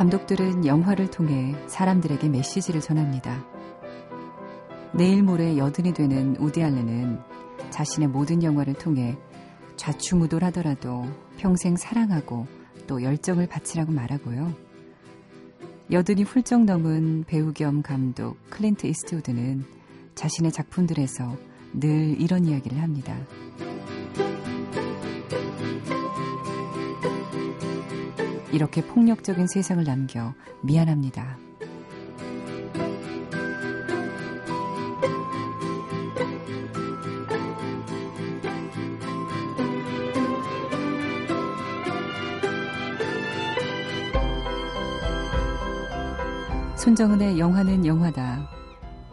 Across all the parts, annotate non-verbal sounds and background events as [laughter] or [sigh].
감독들은 영화를 통해 사람들에게 메시지를 전합니다. 내일 모레 여든이 되는 우디 알렌은 자신의 모든 영화를 통해 좌충우돌하더라도 평생 사랑하고 또 열정을 바치라고 말하고요. 여든이 훌쩍 넘은 배우 겸 감독 클린트 이스트우드는 자신의 작품들에서 늘 이런 이야기를 합니다. 이렇게 폭력적인 세상을 남겨 미안합니다. 손정은의 영화는 영화다.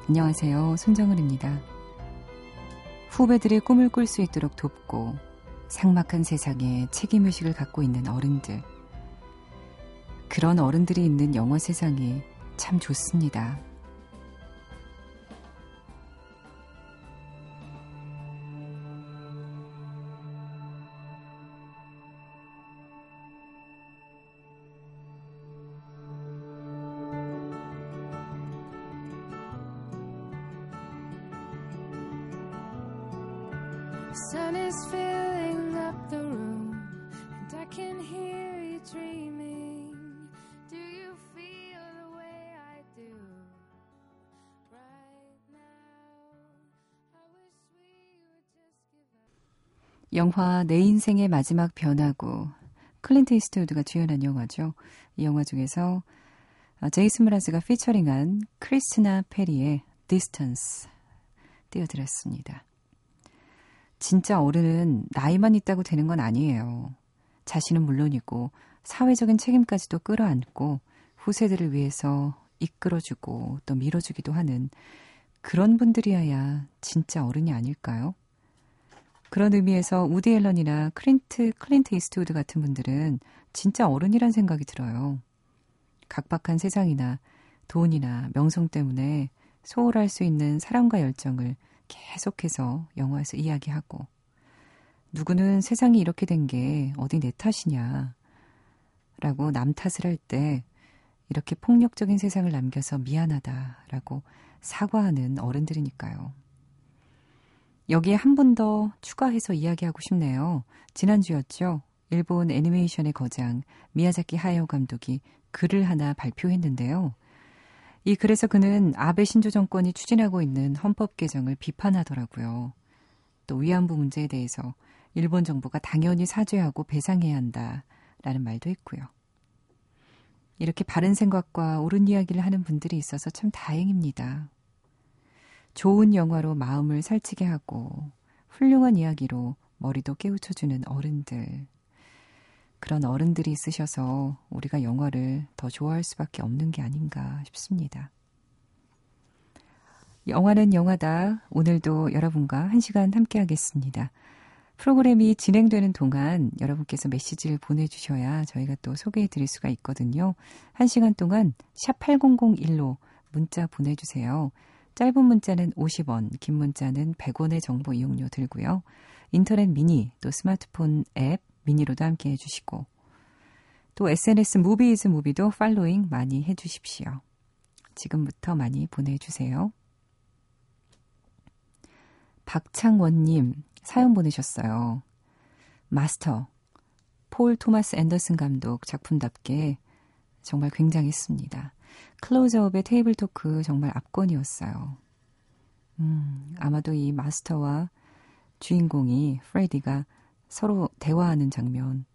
안녕하세요. 손정은입니다. 후배들의 꿈을 꿀 수 있도록 돕고 삭막한 세상에 책임의식을 갖고 있는 어른들. 그런 어른들이 있는 영화 세상이 참 좋습니다. 영화 내 인생의 마지막 변화구 클린트 이스트우드가 주연한 영화죠. 이 영화 중에서 제이슨 므라즈가 피처링한 크리스티나 페리의 Distance 띄워드렸습니다. 진짜 어른은 나이만 있다고 되는 건 아니에요. 자신은 물론이고 사회적인 책임까지도 끌어안고 후세들을 위해서 이끌어주고 또 밀어주기도 하는 그런 분들이어야 진짜 어른이 아닐까요? 그런 의미에서 우디 앨런이나 클린트, 클린트 이스트우드 같은 분들은 진짜 어른이란 생각이 들어요. 각박한 세상이나 돈이나 명성 때문에 소홀할 수 있는 사랑과 열정을 계속해서 영화에서 이야기하고 누구는 세상이 이렇게 된 게 어디 내 탓이냐 라고 남 탓을 할 때 이렇게 폭력적인 세상을 남겨서 미안하다라고 사과하는 어른들이니까요. 여기에 한 번 더 추가해서 이야기하고 싶네요. 지난주였죠. 일본 애니메이션의 거장 미야자키 하야오 감독이 글을 하나 발표했는데요. 이 글에서 그는 아베 신조 정권이 추진하고 있는 헌법 개정을 비판하더라고요. 또 위안부 문제에 대해서 일본 정부가 당연히 사죄하고 배상해야 한다라는 말도 했고요. 이렇게 바른 생각과 옳은 이야기를 하는 분들이 있어서 참 다행입니다. 좋은 영화로 마음을 살찌게 하고 훌륭한 이야기로 머리도 깨우쳐주는 어른들. 그런 어른들이 있으셔서 우리가 영화를 더 좋아할 수밖에 없는 게 아닌가 싶습니다. 영화는 영화다. 오늘도 여러분과 한 시간 함께 하겠습니다. 프로그램이 진행되는 동안 여러분께서 메시지를 보내주셔야 저희가 또 소개해 드릴 수가 있거든요. 한 시간 동안 샵 8001로 문자 보내주세요. 짧은 문자는 50원, 긴 문자는 100원의 정보 이용료 들고요. 인터넷 미니, 또 스마트폰 앱, 미니로도 함께 해주시고 또 SNS 무비이즈 무비도 팔로잉 많이 해주십시오. 지금부터 많이 보내주세요. 박창원님 사연 보내셨어요. 마스터 폴 토마스 앤더슨 감독 작품답게 정말 굉장했습니다. 클로즈업의 table talk 정말 압권이었어요. 음, 아마도 이 마스터와 주인공인 프레디가 서로 대화하는 장면,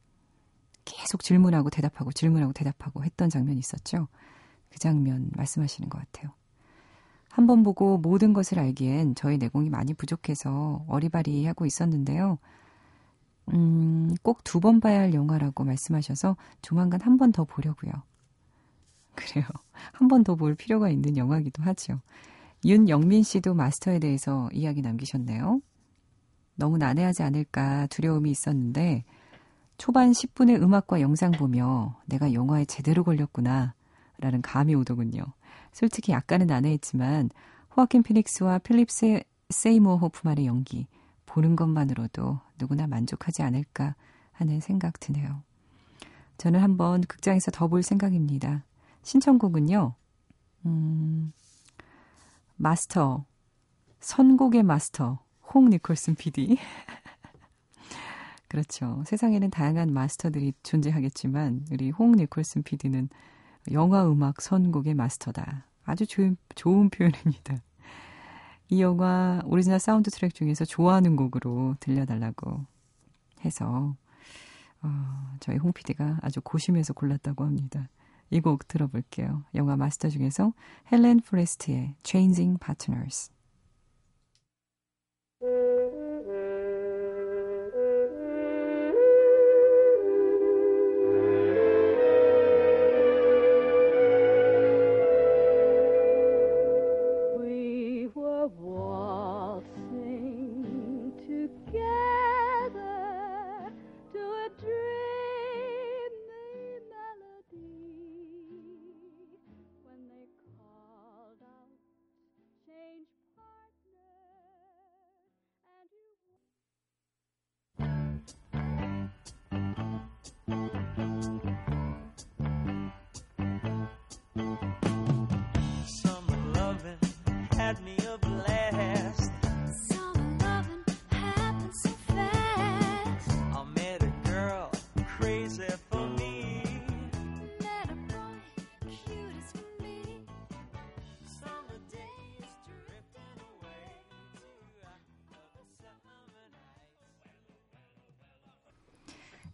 계속 질문하고 대답하고 질문하고 대답하고 했던 장면이 있었죠. 그 장면 말씀하시는 것 같아요. 한 번 보고 모든 것을 알기엔 저희 내공이 많이 부족해서 어리바리 하고 있었는데요. 음, 꼭 두 번 봐야 할 영화라고 말씀하셔서 조만간 한 번 더 보려고요. 그래요. [laughs] 한 번 더 볼 필요가 있는 영화기도 하죠. 윤영민 씨도 마스터에 대해서 이야기 남기셨네요. 너무 난해하지 않을까 두려움이 있었는데 초반 10분의 음악과 영상 보며 내가 영화에 제대로 걸렸구나 라는 감이 오더군요. 솔직히 약간은 난해했지만 호아킨 피닉스와 필립 세, 세이모 호프만의 연기 보는 것만으로도 누구나 만족하지 않을까 하는 생각 드네요. 저는 한번 극장에서 더 볼 생각입니다. 신청곡은요. 음, 마스터 선곡의 마스터 홍 니콜슨 PD [laughs] 그렇죠. 세상에는 다양한 마스터들이 존재하겠지만 우리 홍 니콜슨 PD는 영화 음악 선곡의 마스터다. 아주 조, 좋은 표현입니다. 이 영화 오리지널 사운드 트랙 중에서 좋아하는 곡으로 들려달라고 해서 어, 저희 홍 PD가 아주 고심해서 골랐다고 합니다. 이 곡 들어볼게요. 영화 마스터 중에서 헬렌 포레스트의 Changing Partners.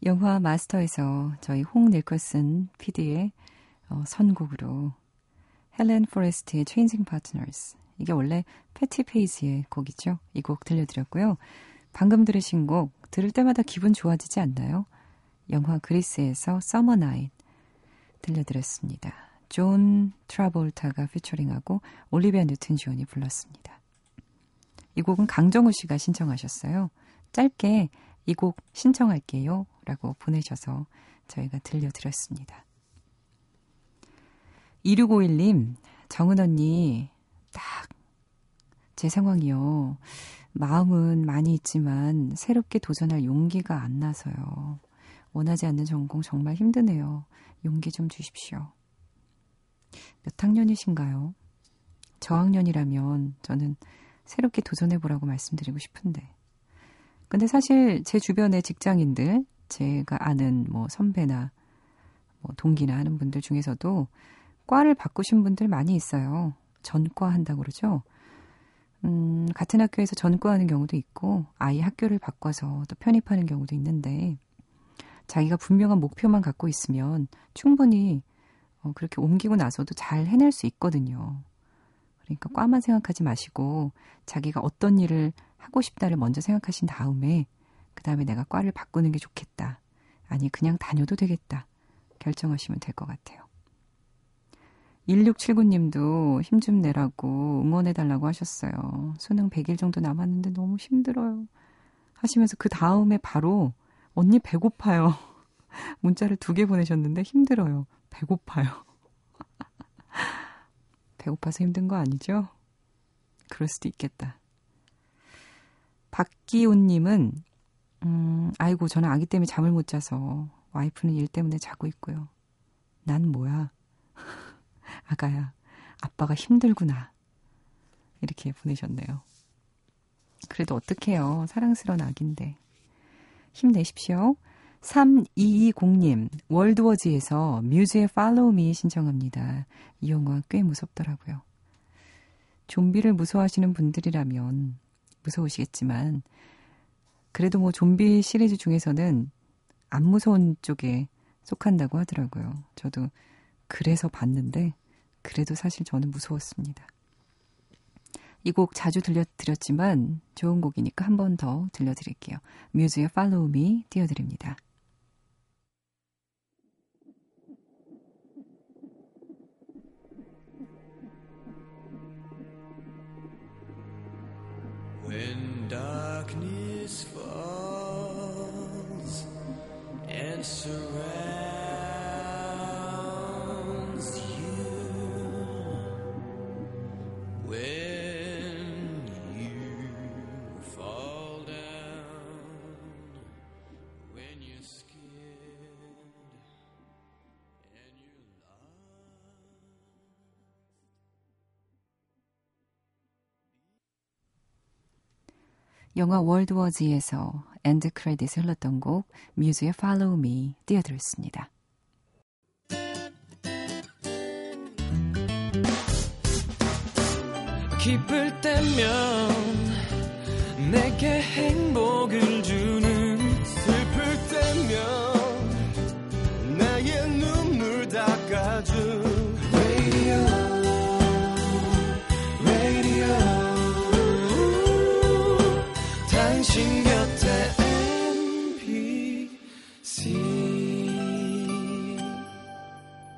영화 마스터에서 저희 홍 닐커슨 PD의 어, 선곡으로 헬렌 포레스트의 Changing Partners 이게 원래 패티 페이지의 곡이죠. 이 곡 들려드렸고요. 방금 들으신 곡 들을 때마다 기분 좋아지지 않나요? 영화 그리스에서 Summer Night 들려드렸습니다. 존 트라볼타가 피처링하고 올리비아 뉴튼 존이 불렀습니다. 이 곡은 강정우 씨가 신청하셨어요. 짧게 이 곡 신청할게요. 라고 보내셔서 저희가 들려드렸습니다. 2651님, 정은 언니, 딱 제 상황이요. 마음은 많이 있지만 새롭게 도전할 용기가 안 나서요. 원하지 않는 전공 정말 힘드네요. 용기 좀 주십시오. 몇 학년이신가요? 저학년이라면 저는 새롭게 도전해보라고 말씀드리고 싶은데. 근데 사실 제 주변의 직장인들, 제가 아는 뭐 선배나 뭐 동기나 하는 분들 중에서도 과를 바꾸신 분들 많이 있어요. 전과 한다고 그러죠. 음, 같은 학교에서 전과하는 경우도 있고 아이 학교를 바꿔서 또 편입하는 경우도 있는데 자기가 분명한 목표만 갖고 있으면 충분히 어, 그렇게 옮기고 나서도 잘 해낼 수 있거든요. 그러니까 과만 생각하지 마시고 자기가 어떤 일을 하고 싶다를 먼저 생각하신 다음에 그 다음에 내가 과를 바꾸는 게 좋겠다. 아니, 그냥 다녀도 되겠다. 결정하시면 될 것 같아요. 1679님도 힘 좀 내라고 응원해달라고 하셨어요. 수능 100일 정도 남았는데 너무 힘들어요. 하시면서 그 다음에 바로 언니 배고파요. [laughs] 문자를 두 개 보내셨는데 힘들어요. 배고파요. [laughs] 배고파서 힘든 거 아니죠? 그럴 수도 있겠다. 박기훈님은 음, 아이고, 저는 아기 때문에 잠을 못 자서 와이프는 일 때문에 자고 있고요. 난 뭐야? [laughs] 아가야, 아빠가 힘들구나. 이렇게 보내셨네요. 그래도 어떡해요. 사랑스러운 아기인데. 힘내십시오. 3220님, 월드워즈에서 뮤즈의 Follow Me 신청합니다. 이 영화 꽤 무섭더라고요. 좀비를 무서워하시는 분들이라면 무서우시겠지만, 그래도 뭐 좀비 시리즈 중에서는 안 무서운 쪽에 속한다고 하더라고요. 저도 그래서 봤는데 그래도 사실 저는 무서웠습니다. 이 곡 자주 들려드렸지만 좋은 곡이니까 한 번 더 들려드릴게요. 뮤즈의 Follow Me 띄워드립니다. 영화 월드워즈에서 엔드 크레딧이 흘렀던 곡 뮤즈의 Follow Me 띄워드렸습니다. 기쁠 때면 내게 행복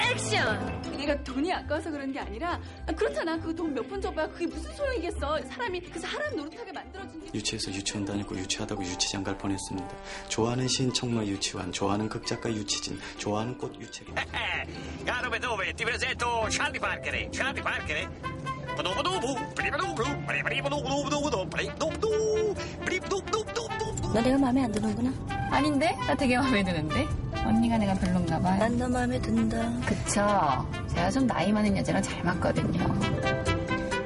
액션! 내가 돈이 아까워서 그런 게 아니라 아, 그렇잖아. 그 돈 몇 푼 줘봐야 그게 무슨 소용이겠어. 사람이 그 사람 노릇하게 만들어준 게. 유치해서 유치원 다니고 유치하다고 유치장 갈 뻔했습니다. 좋아하는 시인 청마 유치원, 좋아하는 극작가 유치진, 좋아하는 꽃 유채리. Caro dove ti presento Charlie Parker. Charlie Parker. 너 내가 마음에 안 드는구나. 아닌데? 나 되게 마음에 드는데. 언니가 내가 별론가 봐요. 난 너 마음에 든다. 그쵸. 제가 좀 나이 많은 여자랑 잘 맞거든요.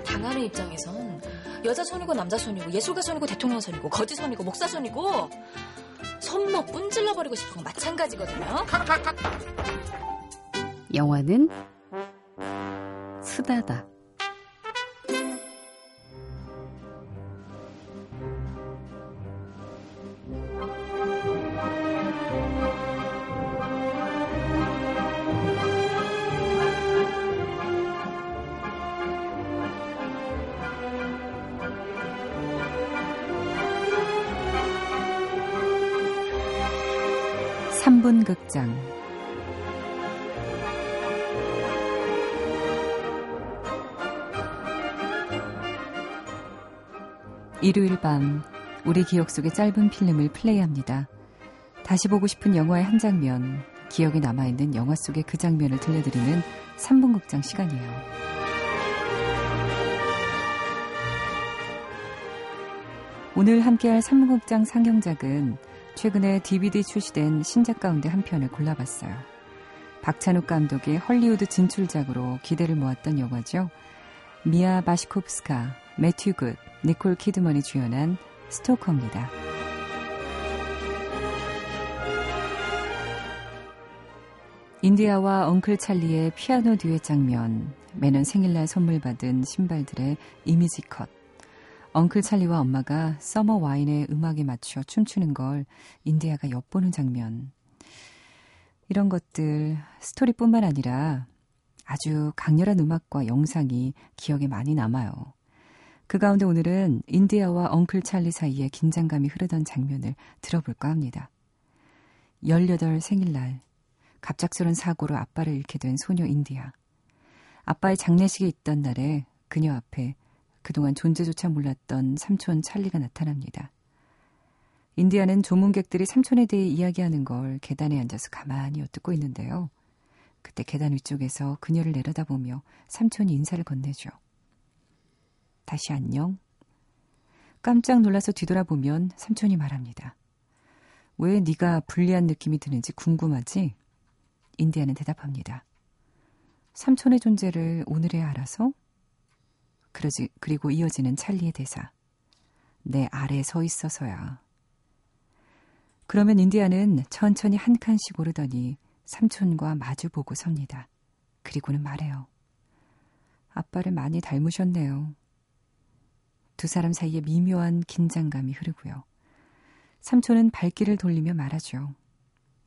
당하는 입장에선 여자 손이고 남자 손이고 예술가 손이고 대통령 손이고 거지 손이고 목사 손이고 손목 분질러 버리고 싶은 건 마찬가지거든요. 영화는 수다다. 극장 일요일 밤 우리 기억 속의 짧은 필름을 플레이합니다. 다시 보고 싶은 영화의 한 장면, 기억에 남아있는 영화 속의 그 장면을 들려드리는 3분 극장 시간이에요. 오늘 함께할 3분 극장 상영작은 최근에 DVD 출시된 신작 가운데 한 편을 골라봤어요. 박찬욱 감독의 헐리우드 진출작으로 기대를 모았던 영화죠. 미아 바시콥스카, 매튜 굿, 니콜 키드먼이 주연한 스토커입니다. 인디아와 uncle 찰리의 피아노 듀엣 장면, 매년 생일날 선물 받은 신발들의 이미지 컷, uncle 찰리와 엄마가 Summer Wine의 음악에 맞춰 춤추는 걸 인디아가 엿보는 장면. 이런 것들 스토리뿐만 아니라 아주 강렬한 음악과 영상이 기억에 많이 남아요. 그 가운데 오늘은 인디아와 uncle 찰리 사이에 긴장감이 흐르던 장면을 들어볼까 합니다. 18 생일날 갑작스런 사고로 아빠를 잃게 된 소녀 인디아. 아빠의 장례식이 있던 날에 그녀 앞에 그동안 존재조차 몰랐던 삼촌 찰리가 나타납니다. 인디아는 조문객들이 삼촌에 대해 이야기하는 걸 계단에 앉아서 가만히 엿듣고 있는데요. 그때 계단 위쪽에서 그녀를 내려다보며 삼촌이 인사를 건네죠. 다시 안녕? 깜짝 놀라서 뒤돌아보면 삼촌이 말합니다. 왜 네가 불리한 느낌이 드는지 궁금하지? 인디아는 대답합니다. 삼촌의 존재를 오늘에야 알아서? 그러지, 그리고 이어지는 찰리의 대사. 내 아래에 서 있어서야. 그러면 인디아는 천천히 한 칸씩 오르더니 삼촌과 마주보고 섭니다. 그리고는 말해요. 아빠를 많이 닮으셨네요. 두 사람 사이에 미묘한 긴장감이 흐르고요. 삼촌은 발길을 돌리며 말하죠.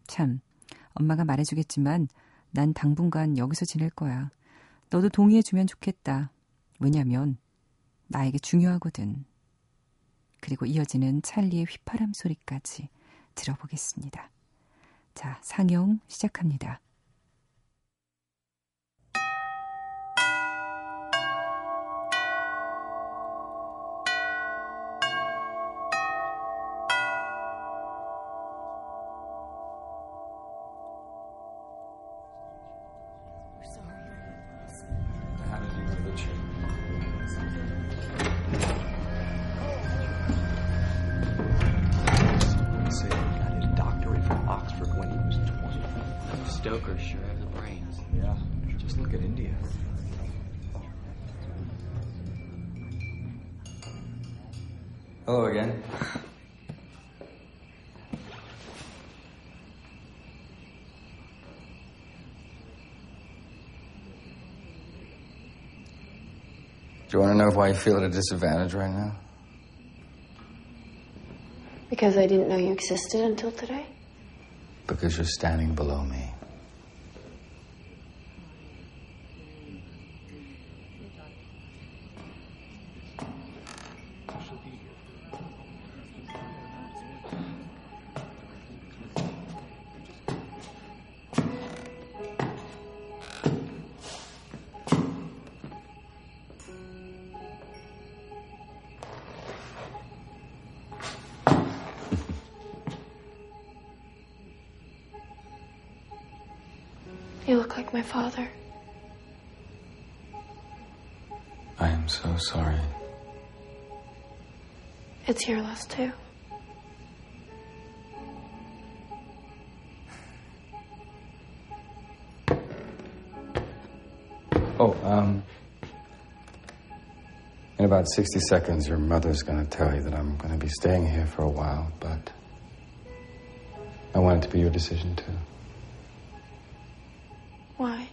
참, 엄마가 말해주겠지만 난 당분간 여기서 지낼 거야. 너도 동의해주면 좋겠다. 왜냐면 나에게 중요하거든. 그리고 이어지는 찰리의 휘파람 소리까지 들어보겠습니다. 자, 상영 시작합니다. Do you want to know why you feel at a disadvantage right now? Because I didn't know you existed until today? Because you're standing below me. My father. I am so sorry. It's your loss, too. Oh, um. In about 60 seconds, your mother's gonna tell you that I'm gonna be staying here for a while, but. I want it to be your decision, too. Why?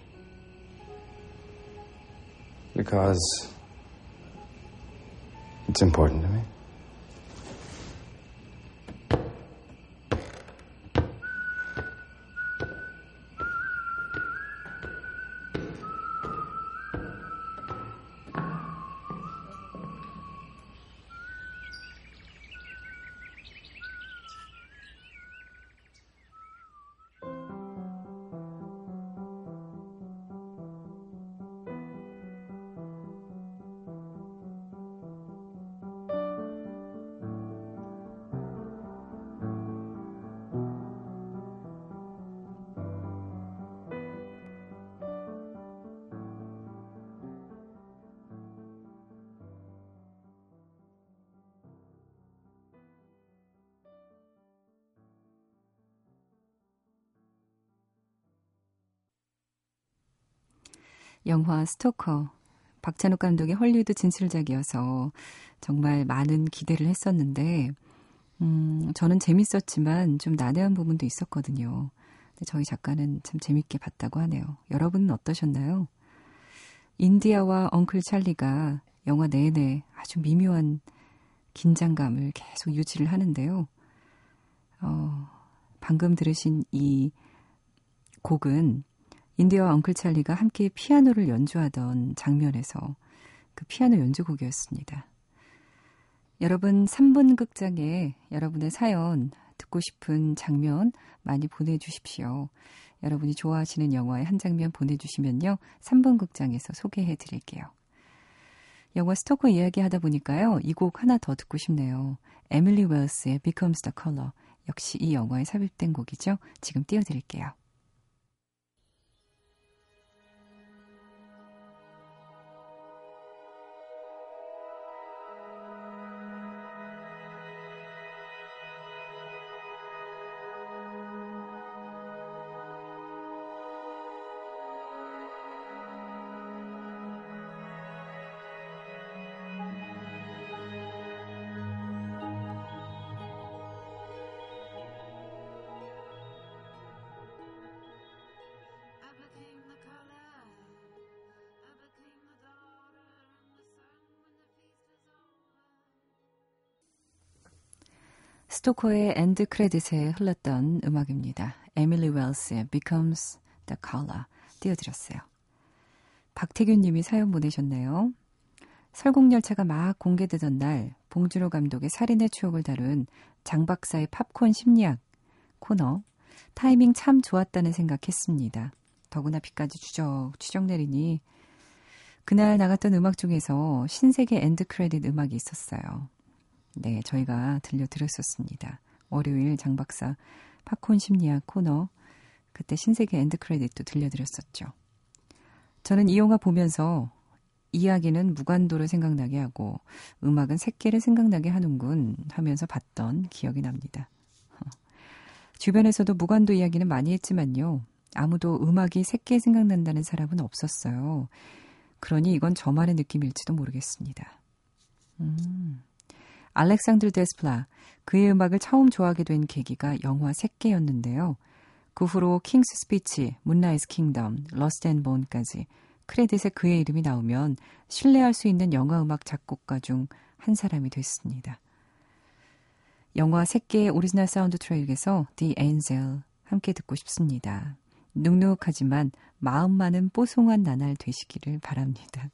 Because. It's important to me. 영화 스토커. 박찬욱 감독의 헐리우드 진출작이어서 정말 많은 기대를 했었는데, 음, 저는 재밌었지만 좀 난해한 부분도 있었거든요. 근데 저희 작가는 참 재밌게 봤다고 하네요. 여러분은 어떠셨나요? 인디아와 엉클 찰리가 영화 내내 아주 미묘한 긴장감을 계속 유지를 하는데요. 어, 방금 들으신 이 곡은 인디와 엉클 찰리가 함께 피아노를 연주하던 장면에서 그 피아노 연주곡이었습니다. 여러분 3분 극장에 여러분의 사연 듣고 싶은 장면 많이 보내주십시오. 여러분이 좋아하시는 영화의 한 장면 보내주시면요. 3분 극장에서 소개해 드릴게요. 영화 스토커 이야기 하다 보니까요. 이 곡 하나 더 듣고 싶네요. 에밀리 웰스의 Becomes the Color. 역시 이 영화에 삽입된 곡이죠. 지금 띄워드릴게요. 스토커의 end credit에 흘렀던 음악입니다. 에밀리 웰스의 Becomes the Color 띄워드렸어요. 박태균 님이 사연 보내셨네요. 설국열차가 막 공개되던 날 봉준호 감독의 살인의 추억을 다룬 장 박사의 팝콘 심리학 코너 타이밍 참 좋았다는 생각했습니다. 더구나 비까지 추적 추적 내리니 그날 나갔던 음악 중에서 신세계 end credit 음악이 있었어요. 네, 저희가 들려드렸었습니다. 월요일 장 박사 팝콘 심리학 코너 그때 신세계 end credit도 들려드렸었죠. 저는 이 영화 보면서 이야기는 무간도를 생각나게 하고 음악은 새끼를 생각나게 하는군 하면서 봤던 기억이 납니다. [laughs] 주변에서도 무간도 이야기는 많이 했지만요. 아무도 음악이 새끼에 생각난다는 사람은 없었어요. 그러니 이건 저만의 느낌일지도 모르겠습니다. 음. 알렉산드르 데스플라 그의 음악을 처음 좋아하게 된 계기가 영화 새끼였는데요. 그 후로 킹스 스피치, 문라이즈 킹덤, 러스트 앤 본까지 credit에 그의 이름이 나오면 신뢰할 수 있는 영화 음악 작곡가 중 한 사람이 됐습니다. 영화 새끼의 오리지널 사운드 트랙에서 The Angel 함께 듣고 싶습니다. 눅눅하지만 마음만은 뽀송한 나날 되시기를 바랍니다.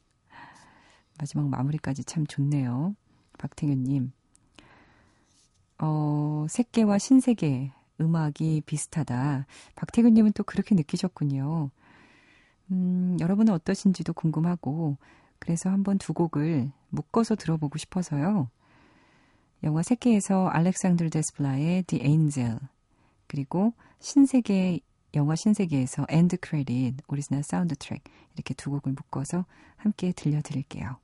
마지막 마무리까지 참 좋네요. 박태균님. 어, 새끼와 신세계 음악이 비슷하다. 박태균님은 또 그렇게 느끼셨군요. 음, 여러분은 어떠신지도 궁금하고, 그래서 한번 두 곡을 묶어서 들어보고 싶어서요. 영화 새끼에서 알렉산드르 데스플라의 The Angel, 그리고 신세계, 영화 신세계에서 end credit, 오리지널 사운드 트랙, 이렇게 두 곡을 묶어서 함께 들려드릴게요.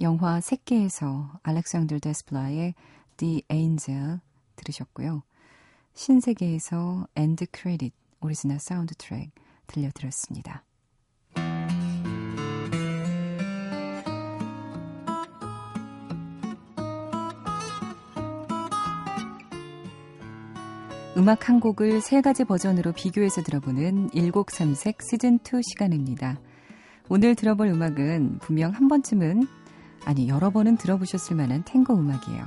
영화 새끼에서 알렉산더 데스플라의 The Angel 들으셨고요. 신세계에서 end credit 오리지널 사운드 트랙 들려드렸습니다. 음악 한 곡을 세 가지 버전으로 비교해서 들어보는 일곡 삼색 시즌 2 시간입니다. 오늘 들어볼 음악은 분명 한 번쯤은 아니 여러 번은 들어보셨을 만한 탱고 음악이에요.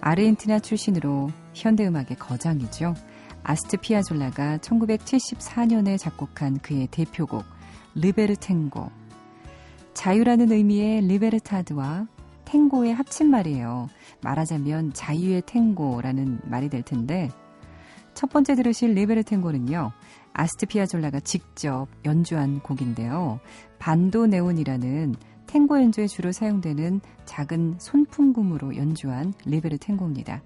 아르헨티나 출신으로 현대 음악의 거장이죠. 아스토르 피아졸라가 1974년에 작곡한 그의 대표곡 Libertango. 자유라는 의미의 libertad와 탱고의 합친 말이에요. 말하자면 자유의 탱고라는 말이 될 텐데 첫 번째 들으실 Libertango는요. 아스토르 피아졸라가 직접 연주한 곡인데요. 반도네온이라는 탱고 연주에 주로 사용되는 작은 손풍금으로 연주한 리베르 탱고입니다.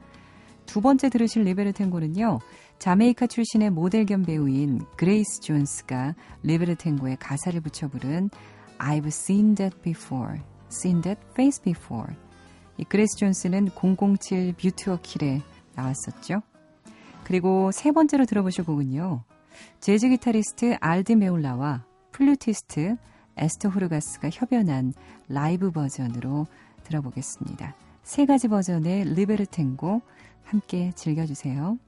두 번째 들으실 리베르 탱고는요. 자메이카 출신의 모델 겸 배우인 그레이스 존스가 리베르 탱고에 가사를 붙여 부른 I've seen that before, seen that face before. 이 그레이스 존스는 007 View to a Kill에 나왔었죠. 그리고 세 번째로 들어보실 곡은요. 재즈 기타리스트 알 디 메올라와 플루티스트 에스터 후르가스가 협연한 라이브 버전으로 들어보겠습니다. 세 가지 버전의 리베르 탱고 함께 즐겨주세요.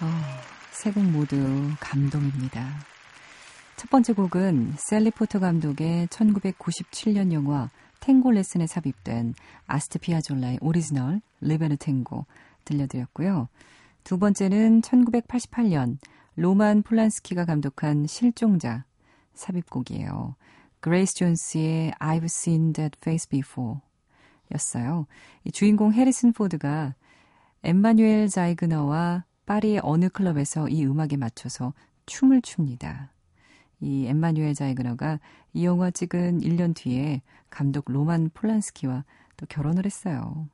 어, 세곡 모두 감동입니다. 첫 번째 곡은 셀리 포터 감독의 1997년 영화 탱고 레슨에 삽입된 아스토르 피아졸라의 오리지널 리베르 탱고 들려드렸고요. 두 번째는 1988년 로만 폴란스키가 감독한 실종자 삽입곡이에요. 그레이스 존스의 I've seen that face before 였어요. 이 주인공 해리슨 포드가 엠마뉴엘 자이그너와 파리의 어느 클럽에서 이 음악에 맞춰서 춤을 춥니다. 이 엠마뉴엘 자이그너가 이 영화 찍은 1년 뒤에 감독 로만 폴란스키와 또 결혼을 했어요.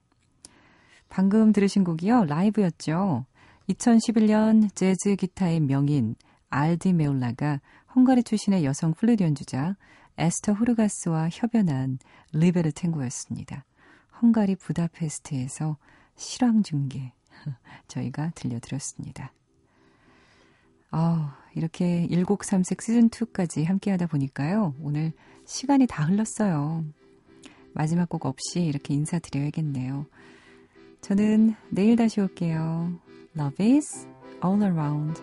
방금 들으신 곡이요. 라이브였죠. 2011년 재즈 기타의 명인 알 디 메올라가 헝가리 출신의 여성 플루트 연주자 에스터 후르가스와 협연한 리베르 탱고였습니다. 헝가리 부다페스트에서 실황 중계 [laughs] 저희가 들려드렸습니다. 아, 이렇게 일곡 삼색 시즌2까지 함께 하다 보니까요. 오늘 시간이 다 흘렀어요. 마지막 곡 없이 이렇게 인사드려야겠네요. 저는 내일 다시 올게요. Love is all around.